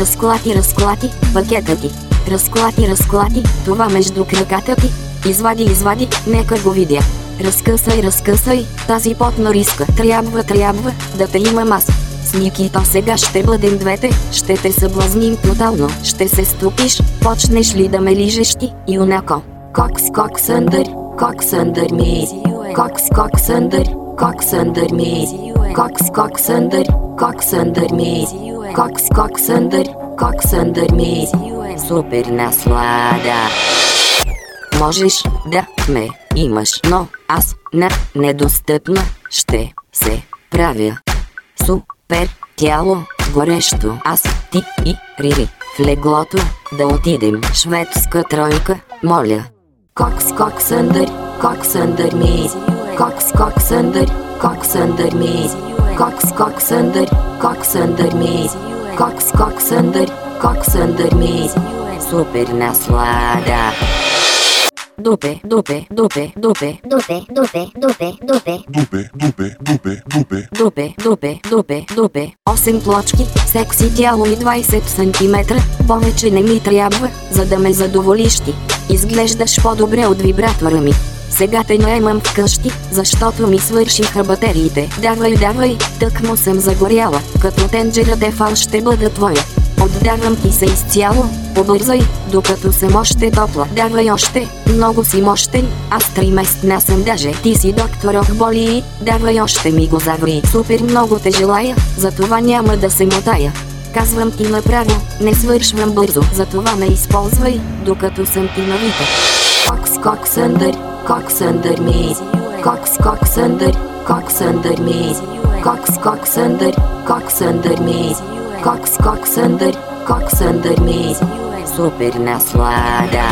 Разклати, разклати, пакета ти. Разклати, разклати, това между краката ти. Извади, извади, нека го видя. Разкъсай, разкъсай, тази потна риска. Трябва, трябва, да те имам аз. С Никито сега ще бъдем двете, ще те съблазним тотално, ще се стопиш, почнеш ли да ме лижеш ти, юнако. Кокс, кокс, съндър, кокс, съндър ми. Кокс, кокс, съндър, ми. Кокс, кокс, съндър, кокс, съндър ми. Супер наслада. Можеш да ме имаш, но аз на недостъпна ще се правя. Супер тяло, горещо, аз, ти и Рири. В леглото да отидем, шведска тройка, моля. Кокс, кокс, съндър, кокс, съндър ми. Кокс, кокс, съндър, кокс, съндър ми. Кокс, кокс, съндър, кокс, съндър ми. Кокс, кокс, съндър, кокс, съндър ми. Супер наслада. Дупе, дупе, дупе, дупе, Дупе, дупе, дупе, дупе. Дупе, дупе, дупе, дупе. дупе, дупе, дупе, дупе. 8 плочки, секси тяло и 20 см. Повече не ми трябва, за да ме задоволиш ти. Изглеждаш по-добре от вибратора ми. Сега те наемам вкъщи, защото ми свършиха батериите. Давай, давай, тък му съм загоряла, като тенджера дефал ще бъда твоя. Отдавам ти се изцяло, побързай, докато съм още топла. Давай още, много си мощен, аз три местна съм даже. Ти си доктор ох боли, давай още ми го заври. Супер много те желая, затова няма да се мотая. Казвам ти направо, не свършвам бързо, затова ме използвай, докато съм ти навита. Кокс, съндър, кокс, съндър ми. Кокс, кокс, съндър, кокс, съндър ми. Кокс, кокс, съндър, кокс, съндър ми. Кокс, кокс, съндър, кокс, съндър ми. Супер наслада.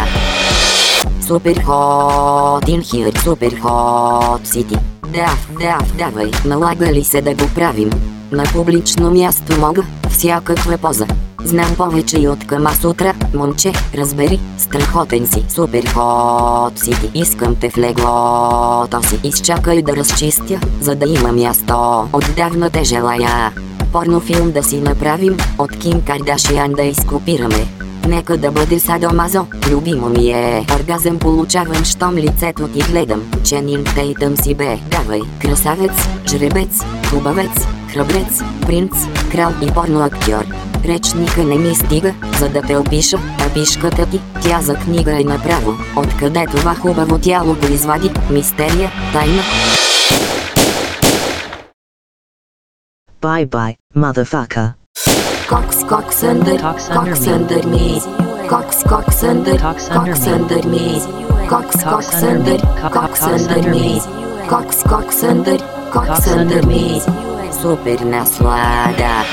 Супер хот in here, супер хот сити. Да, да, давай, налага ли се да го правим? На публично място мога, всякаква поза. Знам повече и от Кама сутра, момче, разбери, страхотен си, супер хот сити. Искам те в леглото си, изчакай да разчистя, за да има място. Отдавна те желая. Порнофилм да си направим, от Ким Кардашиан да изкопираме. Нека да бъде садомазо, любимо ми е. Оргазъм получавам, щом лицето ти гледам. Ченин Тейтъм си бе, давай. Красавец, жребец, хубавец, храбрец, принц, крал и порно актьор. Речника не ми стига, за да те опиша, а пишката ти, тя за книга е направо. Откъде това хубаво тяло го извади, мистерия, тайна, Bye bye, motherfucker. Cox, Cox under, Cox under me. Cox, Cox under, Cox under me. Cox, Cox under, under, co- Cox under me. Cox, Cox under, Cox under me. Супер наслада.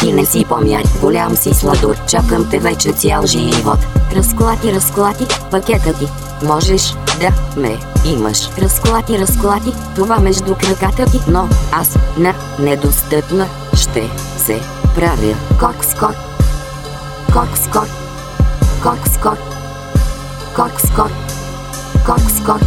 Ти не си помяр, голям си сладур, чакам те вече цял живот. Разклати, разклати, пакета ти. Можеш да ме имаш. Разклати, разклати, това между краката ти, но аз на недостъпна ще се правя. Кокс, кок, кокс, кок, кокс, кок, кокс, кок,